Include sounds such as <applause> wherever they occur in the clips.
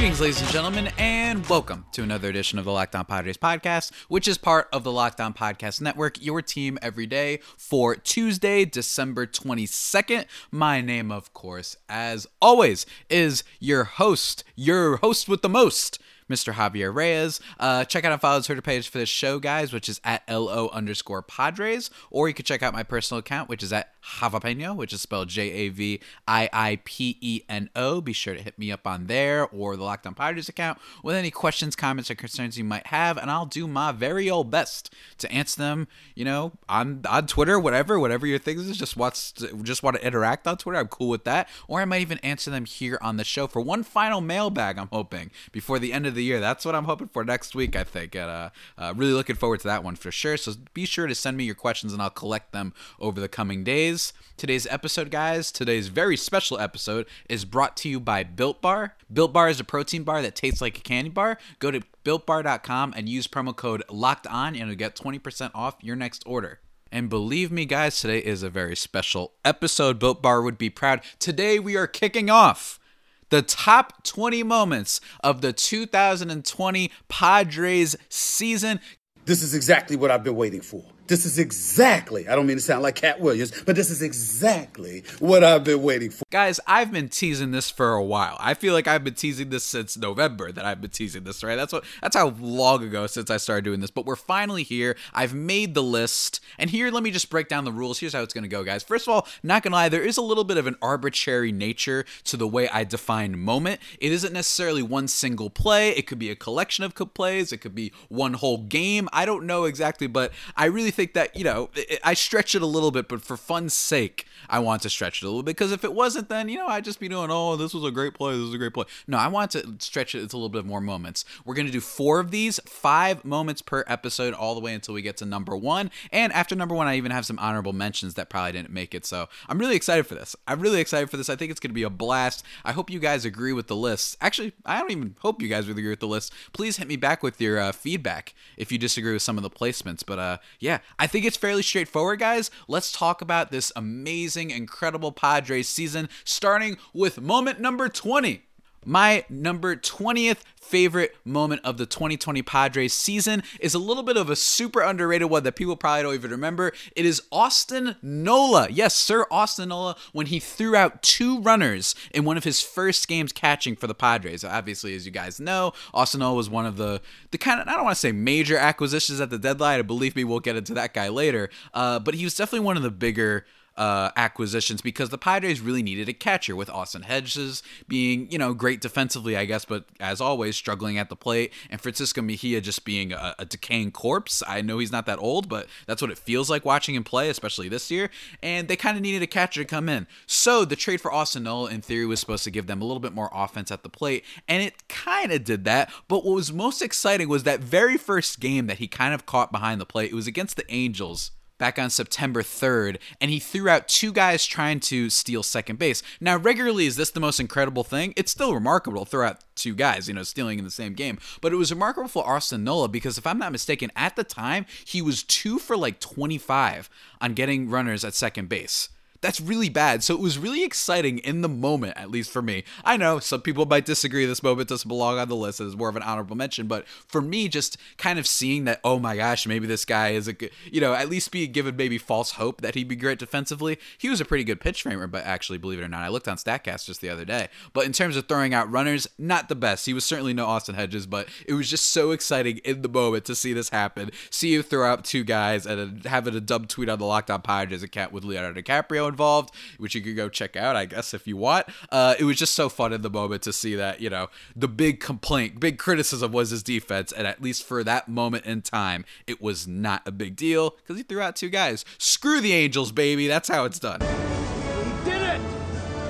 Greetings, ladies and gentlemen, and welcome to another edition of the Locked On Padres podcast, which is part of the Locked On Podcast Network, your team every day for Tuesday, December 22nd. My name, of course, as always, is your host, your host with the most. Mr. Javier Reyes. Uh, check out and follow the Twitter page for this show, guys, which is at LO underscore Padres. Or you can check out my personal account, which is at Javapeno, which is spelled J A V I I P E N O. Be sure to hit me up on there or the Locked On Padres account with any questions, comments, or concerns you might have, and I'll do my very old best to answer them. You know, on on Twitter, whatever, whatever your thing is. Just wants just want to interact on Twitter. I'm cool with that. Or I might even answer them here on the show for one final mailbag. I'm hoping before the end of the year. That's what I'm hoping for next week. I think, and uh, uh, really looking forward to that one for sure. So be sure to send me your questions, and I'll collect them over the coming days. Today's episode, guys, today's very special episode is brought to you by Built Bar. Built Bar is a protein bar that tastes like a candy bar. Go to builtbar.com and use promo code locked on, and you'll get 20% off your next order. And believe me, guys, today is a very special episode. Built Bar would be proud. Today we are kicking off the top 20 moments of the 2020 Padres season. This is exactly what I've been waiting for. This is exactly, I don't mean to sound like Katt Williams, but this is exactly what I've been waiting for. Guys, I've been teasing this for a while. I feel like I've been teasing this since November that I've been teasing this, right? That's what that's how long ago since I started doing this. But we're finally here. I've made the list. And here, let me just break down the rules. Here's how it's gonna go, guys. First of all, not gonna lie, there is a little bit of an arbitrary nature to the way I define moment. It isn't necessarily one single play, it could be a collection of plays, it could be one whole game. I don't know exactly, but I really think that, you know, I stretch it a little bit, but for fun's sake, I want to stretch it a little bit because if it wasn't, then, you know, I'd just be doing, oh, this was a great play, this was a great play. No, I want to stretch it. It's a little bit more moments. We're to do four of these, five moments per episode, all the way until we get to number one. And after number one, I even have some honorable mentions that probably didn't make it. So I'm really excited for this. I'm really excited for this. I think it's to be a blast. I hope you guys agree with the list. Actually, I don't even hope you guys agree with the list. Please hit me back with your uh, feedback if you disagree with some of the placements. But uh, yeah, I think it's fairly straightforward, guys. Let's talk about this amazing, incredible Padres season, starting with moment number 20. My number 20th favorite moment of the 2020 Padres season is a little bit of a super underrated one that people probably don't even remember. It is Austin Nola. Yes, Sir Austin Nola, when he threw out two runners in one of his first games catching for the Padres. Obviously, as you guys know, Austin Nola was one of the, the kind of, I don't want to say major acquisitions at the deadline. Believe me, we'll get into that guy later. Uh, but he was definitely one of the bigger uh, acquisitions because the Padres really needed a catcher with Austin Hedges being, you know, great defensively, I guess, but as always, struggling at the plate, and Francisco Mejia just being a, a decaying corpse. I know he's not that old, but that's what it feels like watching him play, especially this year. And they kind of needed a catcher to come in. So the trade for Austin Nola, in theory, was supposed to give them a little bit more offense at the plate, and it kind of did that. But what was most exciting was that very first game that he kind of caught behind the plate. It was against the Angels back on September 3rd, and he threw out two guys trying to steal second base. Now, regularly, is this the most incredible thing? It's still remarkable to throw out two guys, you know, stealing in the same game. But it was remarkable for Austin Nola because, if I'm not mistaken, at the time, he was two for like 25 on getting runners at second base. That's really bad. So it was really exciting in the moment, at least for me. I know some people might disagree. This moment doesn't belong on the list. It's more of an honorable mention. But for me, just kind of seeing that, oh my gosh, maybe this guy is a good, you know, at least be given maybe false hope that he'd be great defensively. He was a pretty good pitch framer, but actually, believe it or not, I looked on StatCast just the other day. But in terms of throwing out runners, not the best. He was certainly no Austin Hedges, but it was just so exciting in the moment to see this happen. See you throw out two guys and having a dub tweet on the Locked On Padres account with Leonardo DiCaprio involved, which you could go check out, I guess, if you want. Uh, it was just so fun in the moment to see that, you know, the big complaint, big criticism was his defense. And at least for that moment in time, it was not a big deal because he threw out two guys. Screw the Angels, baby. That's how it's done. He did it!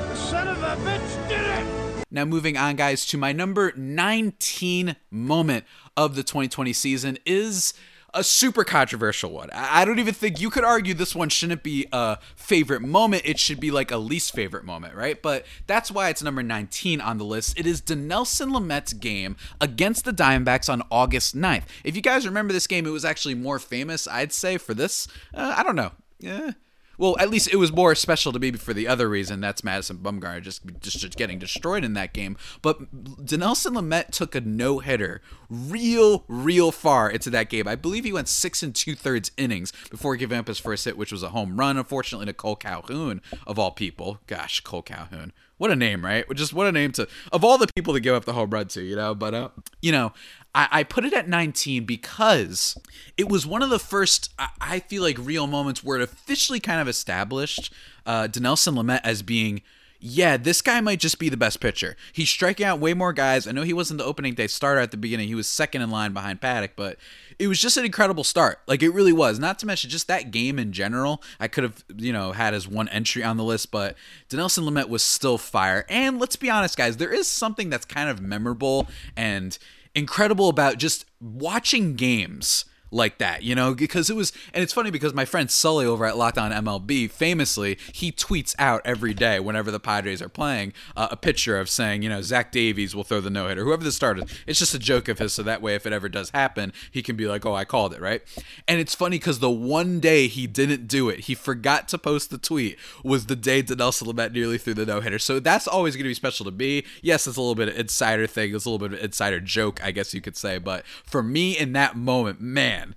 The son of a bitch did it! Now, moving on, guys, to my number 19 moment of the 2020 season is a super controversial one. I don't even think you could argue this one shouldn't be a favorite moment. It should be like a least favorite moment, right? But that's why it's number 19 on the list. It is Dinelson Lamet's game against the Diamondbacks on August 9th. If you guys remember this game, it was actually more famous, I'd say, for this. Uh, I don't know. Yeah well, at least it was more special to me for the other reason. That's Madison Bumgarner just, just getting destroyed in that game. But Dinelson Lamet took a no hitter real, real far into that game. I believe he went six and two thirds innings before giving up his first hit, which was a home run, unfortunately, to Kole Calhoun, of all people. Gosh, Kole Calhoun. What a name, right? Just what a name to, of all the people to give up the home run to, you know? But, uh, you know, I, I put it at 19 because it was one of the first, I, I feel like, real moments where it officially kind of established uh, Dinelson Lamet as being yeah, this guy might just be the best pitcher. He's striking out way more guys. I know he wasn't the opening day starter at the beginning. He was second in line behind Paddock, but it was just an incredible start. Like it really was. Not to mention just that game in general. I could have, you know, had as one entry on the list, but Dinelson Lamet was still fire. And let's be honest, guys, there is something that's kind of memorable and incredible about just watching games like that, you know, because it was, and it's funny because my friend Sully over at Locked On MLB famously he tweets out every day whenever the Padres are playing uh, a picture of saying, you know, Zach Davies will throw the no hitter, whoever the starter. It's just a joke of his, so that way if it ever does happen, he can be like, oh, I called it, right? And it's funny because the one day he didn't do it, he forgot to post the tweet, was the day Dinelson Lamet nearly threw the no hitter. So that's always going to be special to me. Yes, it's a little bit of insider thing, it's a little bit of insider joke, I guess you could say, but for me in that moment, man man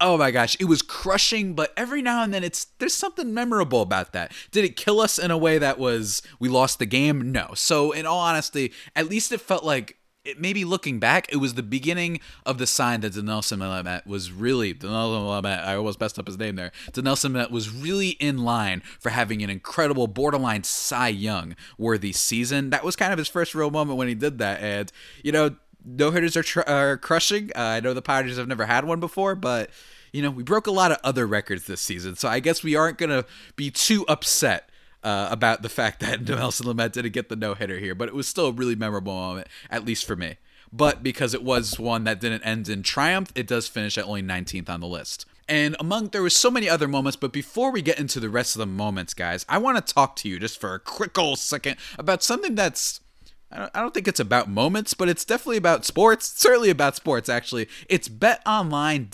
oh my gosh it was crushing but every now and then it's there's something memorable about that did it kill us in a way that was we lost the game no so in all honesty at least it felt like it, maybe looking back, it was the beginning of the sign that Dinelson Lamet was really Dinelson Lamet. I almost messed up his name there. Dinelson Lamet was really in line for having an incredible borderline Cy Young worthy season. That was kind of his first real moment when he did that, and you know no hitters are, tr- are crushing. Uh, I know the Padres have never had one before, but you know we broke a lot of other records this season, so I guess we aren't gonna be too upset uh, about the fact <laughs> that Nelson Lamet didn't get the no hitter here. But it was still a really memorable moment, at least for me. But because it was one that didn't end in triumph, it does finish at only 19th on the list. And among there was so many other moments, but before we get into the rest of the moments, guys, I want to talk to you just for a quick old second about something that's I don't think it's about moments, but it's definitely about sports. certainly about sports, actually. It's betonline.ag.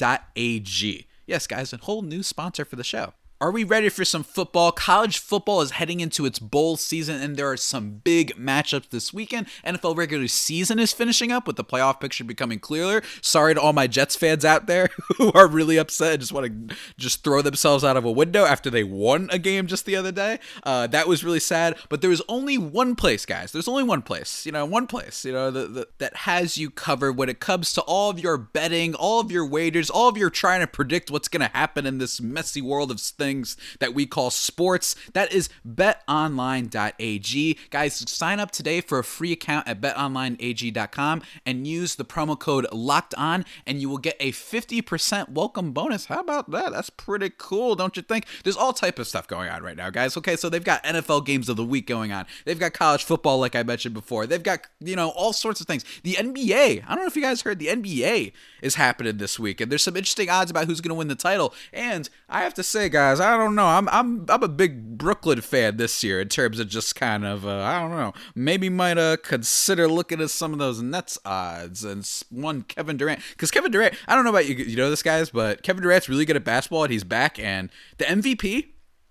Yes, guys, a whole new sponsor for the show. Are we ready for some football? College football is heading into its bowl season, and there are some big matchups this weekend. NFL regular season is finishing up with the playoff picture becoming clearer. Sorry to all my Jets fans out there <laughs> who are really upset and just want to just throw themselves out of a window after they won a game just the other day. Uh, that was really sad. But there was only one place, guys. There's only one place, you know, one place, you know, the, the, that has you covered when it comes to all of your betting, all of your wagers, all of your trying to predict what's going to happen in this messy world of things that we call sports. That is betonline.ag. Guys, sign up today for a free account at betonlineag.com and use the promo code locked on, and you will get a 50% welcome bonus. How about that? That's pretty cool, don't you think? There's all type of stuff going on right now, guys. Okay, so they've got NFL games of the week going on. They've got college football, like I mentioned before. They've got, you know, all sorts of things. The NBA, I don't know if you guys heard, the NBA is happening this week, and there's some interesting odds about who's going to win the title. And I have to say, guys, I don't know. I'm I'm I'm a big Brooklyn fan this year in terms of just kind of uh, I don't know. Maybe might uh consider looking at some of those Nets odds and one Kevin Durant because Kevin Durant. I don't know about you. You know this guys, but Kevin Durant's really good at basketball and he's back. And the MVP,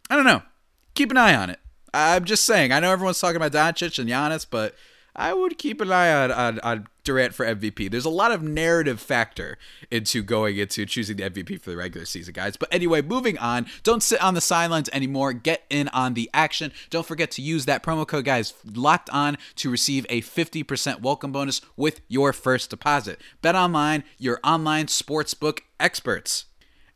I don't know. Keep an eye on it. I'm just saying. I know everyone's talking about Doncic and Giannis, but I would keep an eye on, on, on Durant for MVP. There's a lot of narrative factor into going into choosing the MVP for the regular season, guys. But anyway, moving on. Don't sit on the sidelines anymore. Get in on the action. Don't forget to use that promo code, guys, locked on to receive a 50% welcome bonus with your first deposit. Bet online, your online sportsbook experts.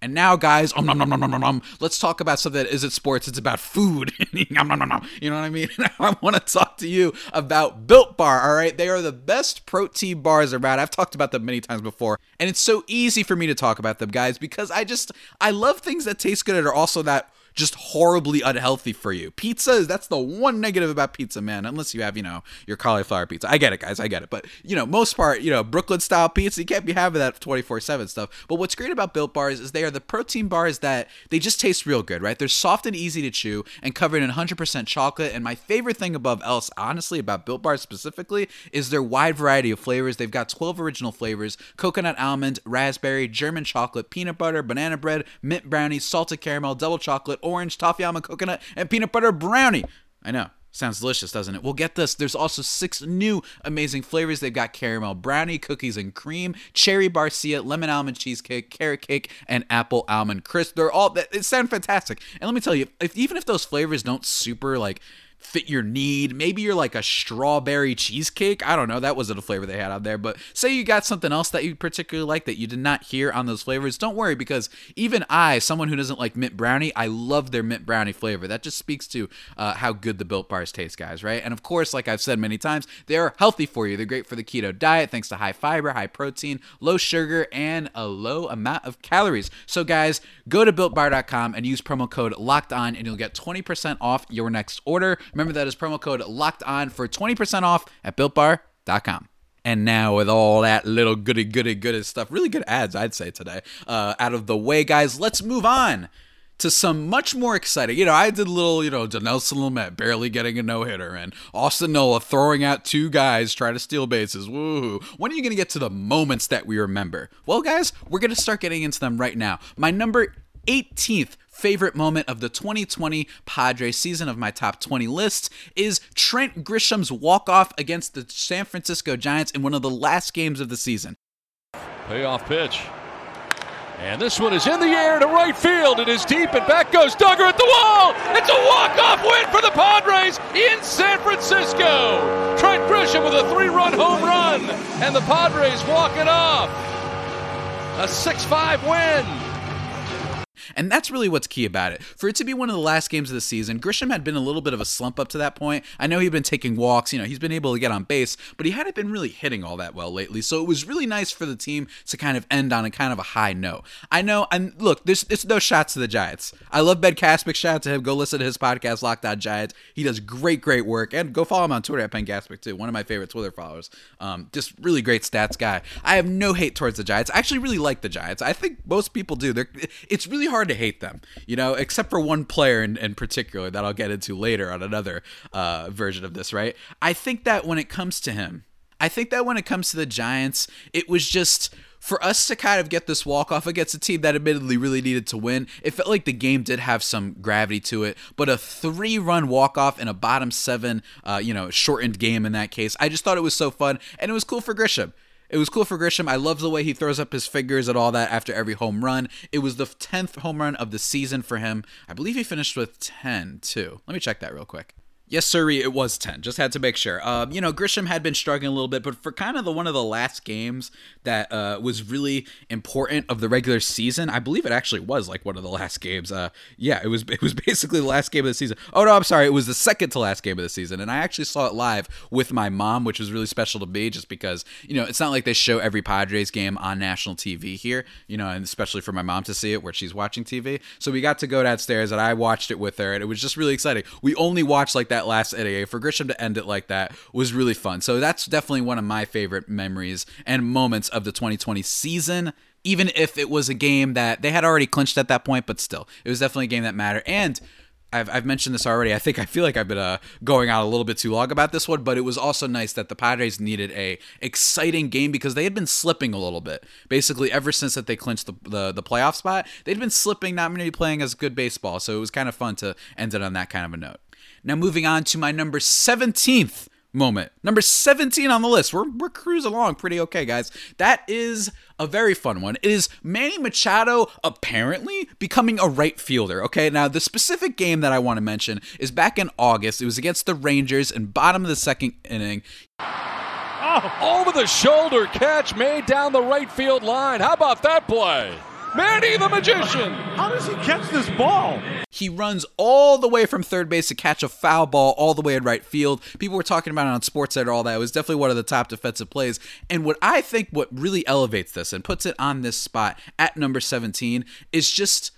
And now, guys, um, nom, nom, nom, nom, nom, let's talk about something that isn't sports. It's about food. <laughs> you know what I mean? <laughs> I want to talk to you about Built Bar. All right, they are the best protein bars around. I've talked about them many times before, and it's so easy for me to talk about them, guys, because I just I love things that taste good and are also that just horribly unhealthy for you. Pizza is that's the one negative about pizza, man. Unless you have, you know, your cauliflower pizza. I get it, guys. I get it. But you know, most part, you know, Brooklyn style pizza, you can't be having that 24/7 stuff. But what's great about Built Bars is they are the protein bars that they just taste real good, right? They're soft and easy to chew and covered in 100% chocolate. And my favorite thing above else, honestly, about Built Bars specifically, is their wide variety of flavors. They've got 12 original flavors: coconut almond, raspberry, German chocolate, peanut butter, banana bread, mint brownie, salted caramel, double chocolate, orange, toffee almond coconut, and peanut butter brownie. I know. Sounds delicious, doesn't it? Well, get this. There's also six new amazing flavors. They've got caramel brownie, cookies and cream, cherry barcia, lemon almond cheesecake, carrot cake, and apple almond crisp. They're all it sound fantastic. And let me tell you, if even if those flavors don't super like fit your need. Maybe you're like a strawberry cheesecake. I don't know. That wasn't a flavor they had out there. But say you got something else that you particularly like that you did not hear on those flavors. Don't worry because even I, someone who doesn't like mint brownie, I love their mint brownie flavor. That just speaks to uh, how good the built bars taste, guys, right? And of course, like I've said many times, they are healthy for you. They're great for the keto diet thanks to high fiber, high protein, low sugar, and a low amount of calories. So, guys, go to builtbar.com and use promo code locked on and you'll get 20% off your next order. Remember that is promo code locked on for 20% off at builtbar.com. And now, with all that little goody goody goody stuff, really good ads, I'd say today, uh, out of the way, guys, let's move on to some much more exciting. You know, I did a little, you know, Dinelson Lamet barely getting a no hitter and Austin Nola throwing out two guys trying to steal bases. Woo! When are you going to get to the moments that we remember? Well, guys, we're going to start getting into them right now. My number 18th favorite moment of the 2020 Padres season of my top 20 list is Trent Grisham's walk-off against the San Francisco Giants in one of the last games of the season. Payoff pitch. And this one is in the air to right field. It is deep, and back goes Duggar at the wall. It's a walk-off win for the Padres in San Francisco. Trent Grisham with a three-run home run, and the Padres walk it off. A 6-5 win. And that's really what's key about it. For it to be one of the last games of the season, Grisham had been a little bit of a slump up to that point. I know he'd been taking walks, you know, he's been able to get on base, but he hadn't been really hitting all that well lately. So it was really nice for the team to kind of end on a kind of a high note. I know, and look, there's there's no shots to the Giants. I love Ben Kaspick. Shout out to him. Go listen to his podcast, Locked On Giants. He does great, great work. And go follow him on Twitter at Ben Kaspick, too. One of my favorite Twitter followers. Um, just really great stats guy. I have no hate towards the Giants. I actually really like the Giants. I think most people do. They're, it's really hard to hate them you know, except for one player in, in particular that I'll get into later on another uh, version of this, right? I think that when it comes to him, I think that when it comes to the Giants, it was just for us to kind of get this walk off against a team that admittedly really needed to win, it felt like the game did have some gravity to it. But a three run walk off in a bottom seven, uh, you know, shortened game in that case, I just thought it was so fun and it was cool for Grisham. It was cool for Grisham. I love the way he throws up his fingers and all that after every home run. It was the 10th home run of the season for him. I believe he finished with 10 too. Let me check that real quick. Yes, sir. It was ten. Just had to make sure. Um, you know, Grisham had been struggling a little bit, but for kind of the one of the last games that uh, was really important of the regular season, I believe it actually was like one of the last games. Uh, yeah, it was. It was <laughs> basically the last game of the season. Oh no, I'm sorry. It was the second to last game of the season, and I actually saw it live with my mom, which was really special to me, just because you know it's not like they show every Padres game on national TV here, you know, and especially for my mom to see it where she's watching TV. So we got to go downstairs, and I watched it with her, and it was just really exciting. We only watched like that that last NAA for Grisham to end it like that was really fun. So that's definitely one of my favorite memories and moments of the 2020 season. Even if it was a game that they had already clinched at that point, but still, it was definitely a game that mattered. And I've, I've mentioned this already. I think I feel like I've been uh, going out a little bit too long about this one, but it was also nice that the Padres needed a exciting game because they had been slipping a little bit. Basically, ever since that they clinched the, the, the playoff spot, they'd been slipping, not really playing as good baseball. So it was kind of fun to end it on that kind of a note. Now, moving on to my number 17th moment. Number 17 on the list. We're, we're cruising along pretty okay, guys. That is a very fun one. It is Manny Machado apparently becoming a right fielder. Okay, now the specific game that I want to mention is back in August. It was against the Rangers in bottom of the second inning. Oh, over the shoulder catch made down the right field line. How about that play? Manny the Magician. How does he catch this ball? He runs all the way from third base to catch a foul ball all the way in right field. People were talking about it on Sportsnet all that. It was definitely one of the top defensive plays. And what I think what really elevates this and puts it on this spot at number 17 is just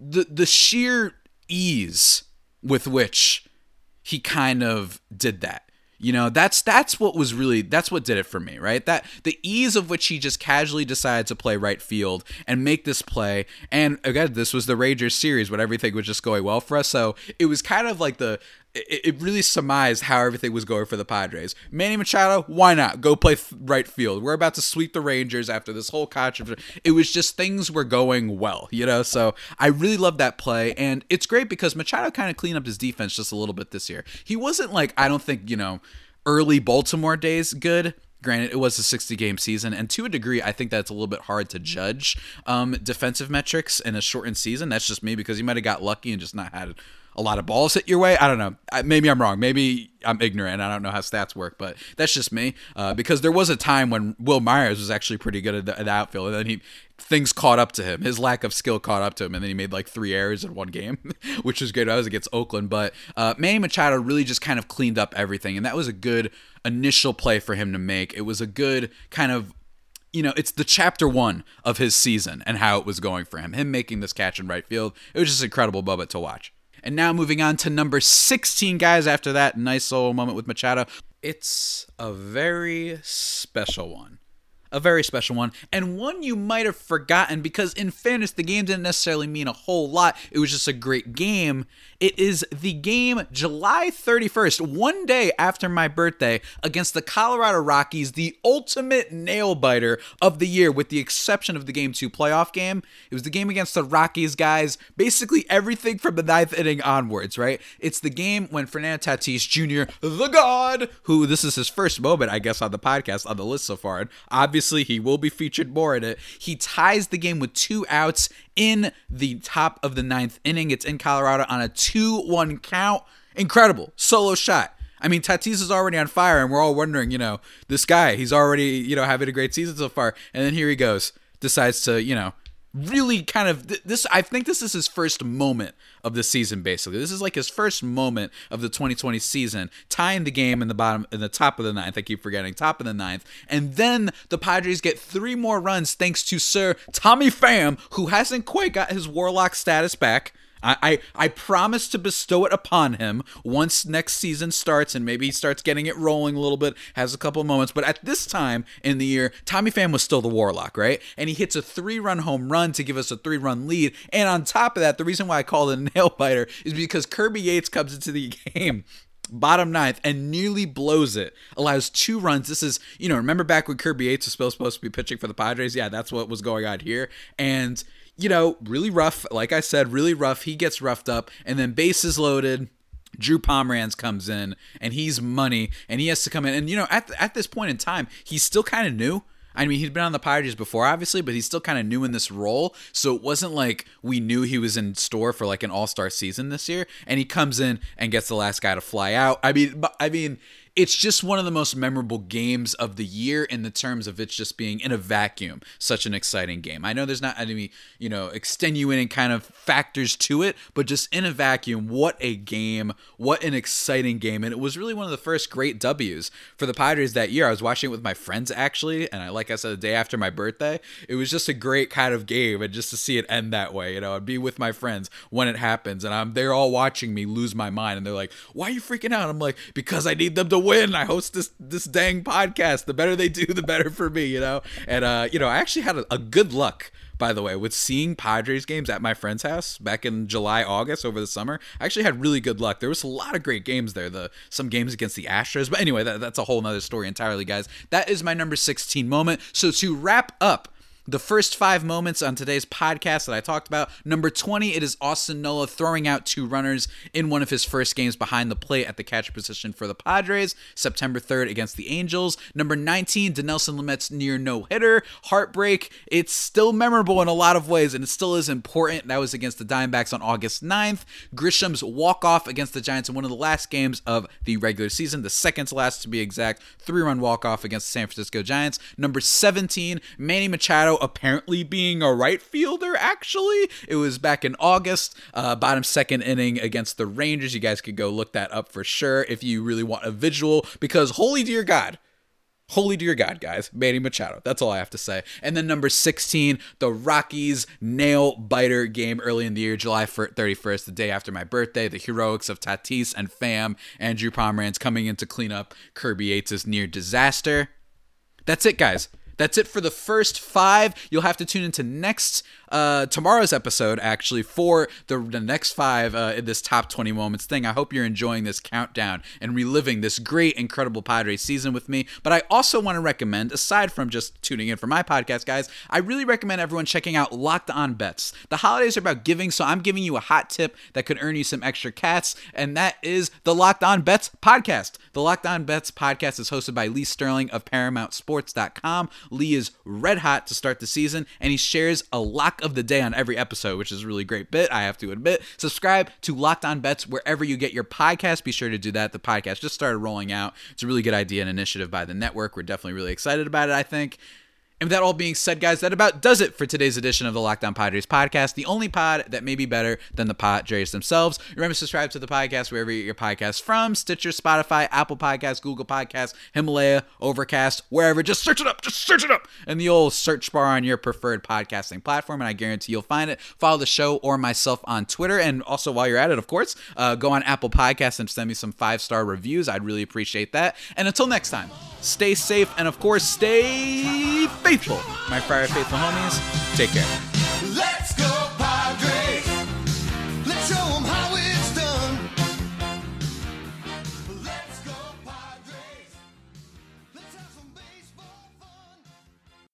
the the sheer ease with which he kind of did that. You know, that's that's what was really that's what did it for me, right? That the ease of which he just casually decided to play right field and make this play. And again, this was the Rangers series when everything was just going well for us. So it was kind of like the it, really surmised how everything was going for the Padres. Manny Machado, why not go play right field? We're about to sweep the Rangers after this whole controversy. It was just things were going well, you know. So I really love that play, and it's great because Machado kind of cleaned up his defense just a little bit this year. He wasn't like I don't think you know early Baltimore days good. Granted, it was a 60 game season, and to a degree, I think that's a little bit hard to judge um, defensive metrics in a shortened season. That's just me because you might have got lucky and just not had a lot of balls hit your way. I don't know. Maybe I'm wrong. Maybe I'm ignorant. I don't know how stats work, but that's just me. Uh, because there was a time when Wil Myers was actually pretty good at the, at the, outfield, and then he things caught up to him. His lack of skill caught up to him, and then he made like three errors in one game, <laughs> which was great. I was against Oakland, but uh, Manny Machado really just kind of cleaned up everything, and that was a good initial play for him to make. It was a good kind of you know, it's the chapter one of his season and how it was going for him. Him making this catch in right field, it was just incredible Bubba to watch. And now moving on to number 16, guys, after that nice little moment with Machado. It's a very special one a very special one, and one you might have forgotten because, in fairness, the game didn't necessarily mean a whole lot. It was just a great game. It is the game July 31st, one day after my birthday, against the Colorado Rockies, the ultimate nail biter of the year, with the exception of the Game 2 playoff game. It was the game against the Rockies, guys. Basically, everything from the ninth inning onwards, right? It's the game when Fernando Tatis Jr., the God, who this is his first moment, I guess, on the podcast, on the list so far, and obviously Obviously, he will be featured more in it. He ties the game with two outs in the top of the ninth inning. It's in Colorado on a 2 1 count. Incredible. Solo shot. I mean, Tatis is already on fire, and we're all wondering, you know, this guy, he's already, you know, having a great season so far. And then here he goes, decides to, you know, really kind of this I think this is his first moment of the season basically. This is like his first moment of the 2020 season, tying the game in the bottom in the top of the ninth. I keep forgetting top of the ninth. And then the Padres get three more runs thanks to Sir Tommy Pham, who hasn't quite got his Warlock status back. I, I, I promise to bestow it upon him once next season starts and maybe he starts getting it rolling a little bit, has a couple moments. But at this time in the year, Tommy Pham was still the Warlock, right? And he hits a three run home run to give us a three run lead. And on top of that, the reason why I call it a <laughs> nail biter is because Kirby Yates comes into the <laughs> game bottom ninth and nearly blows it allows two runs this is you know remember back when kirby yates was supposed to be pitching for the padres yeah that's what was going on here and you know, really rough. Like I said, really rough. He gets roughed up, and then bases loaded. Drew Pomeranz comes in, and he's money, and he has to come in. And you know, at at this point in time, he's still kind of new. I mean, he'd been on the Padres before, obviously, but he's still kind of new in this role. So it wasn't like we knew he was in store for like an All Star season this year. And he comes in and gets the last guy to fly out. I mean, I mean, it's just one of the most memorable games of the year in the terms of it's just being in a vacuum such an exciting game. I know there's not any you know extenuating kind of factors to it but just in a vacuum what a game what an exciting game. And it was really one of the first great w's for the padres that year. I was watching it with my friends actually and i like i said the day after my birthday. It was just a great kind of game and just to see it end that way you know i'd be with my friends when it happens and i'm they're all watching me lose my mind and they're like why are you freaking out? I'm like because i need them to win. I host this this dang podcast. The better they do, the better for me, you know. And uh, you know, I actually had a, a good luck by the way, with seeing Padres games at my friend's house back in July, August over the summer. I actually had really good luck. There was a lot of great games there. The some games against the Astros, but anyway, that, that's a whole nother story entirely, guys. That is my number 16 moment. So to wrap up the first five moments on today's podcast that I talked about. Number 20, it is Austin Nola throwing out two runners in one of his first games behind the plate at the catcher position for the Padres, September 3rd against the Angels. Number 19, Dinelson Lamet's near no hitter. Heartbreak. It's still memorable in a lot of ways, and it still is important. That was against the Diamondbacks on August 9th. Grisham's walk off against the Giants in one of the last games of the regular season, the second to last to be exact. Three run walk off against the San Francisco Giants. Number 17, Manny Machado apparently being a right fielder, actually. It was back in August, uh, bottom second inning against the Rangers. You guys could go look that up for sure if you really want a visual, because holy dear God, Holy dear God, guys. Manny Machado. That's all I have to say. And then number 16, the Rockies nail biter game early in the year, July 31st, the day after my birthday. The heroics of Tatis and Pham, Andrew Pomeranz coming in to clean up Kirby Yates' near disaster. That's it, guys. That's it for the first five. You'll have to tune into next uh, tomorrow's episode actually for the, the next five uh, in this top 20 moments thing. I hope you're enjoying this countdown and reliving this great, incredible Padres season with me. But I also want to recommend, aside from just tuning in for my podcast, guys, I really recommend everyone checking out Locked On Bets. The holidays are about giving, so I'm giving you a hot tip that could earn you some extra cats, and that is the Locked On Bets podcast. The Locked On Bets podcast is hosted by Lee Sterling of ParamountSports.com. Lee is red hot to start the season, and he shares a lock of the day on every episode, which is a really great bit, I have to admit. Subscribe to Locked On Bets wherever you get your podcast. Be sure to do that. The podcast just started rolling out. It's a really good idea and initiative by the network. We're definitely really excited about it, I think. And with that all being said, guys, that about does it for today's edition of the Locked On Padres podcast, the only pod that may be better than the Padres themselves. Remember to subscribe to the podcast wherever you get your podcasts from Stitcher, Spotify, Apple Podcasts, Google Podcasts, Himalaya, Overcast, wherever. Just search it up. Just search it up. And the old search bar on your preferred podcasting platform, and I guarantee you'll find it. Follow the show or myself on Twitter. And also, while you're at it, of course, uh, go on Apple Podcasts and send me some five star reviews. I'd really appreciate that. And until next time, stay safe and, of course, stay faithful. My Friar Faithful homies, take care.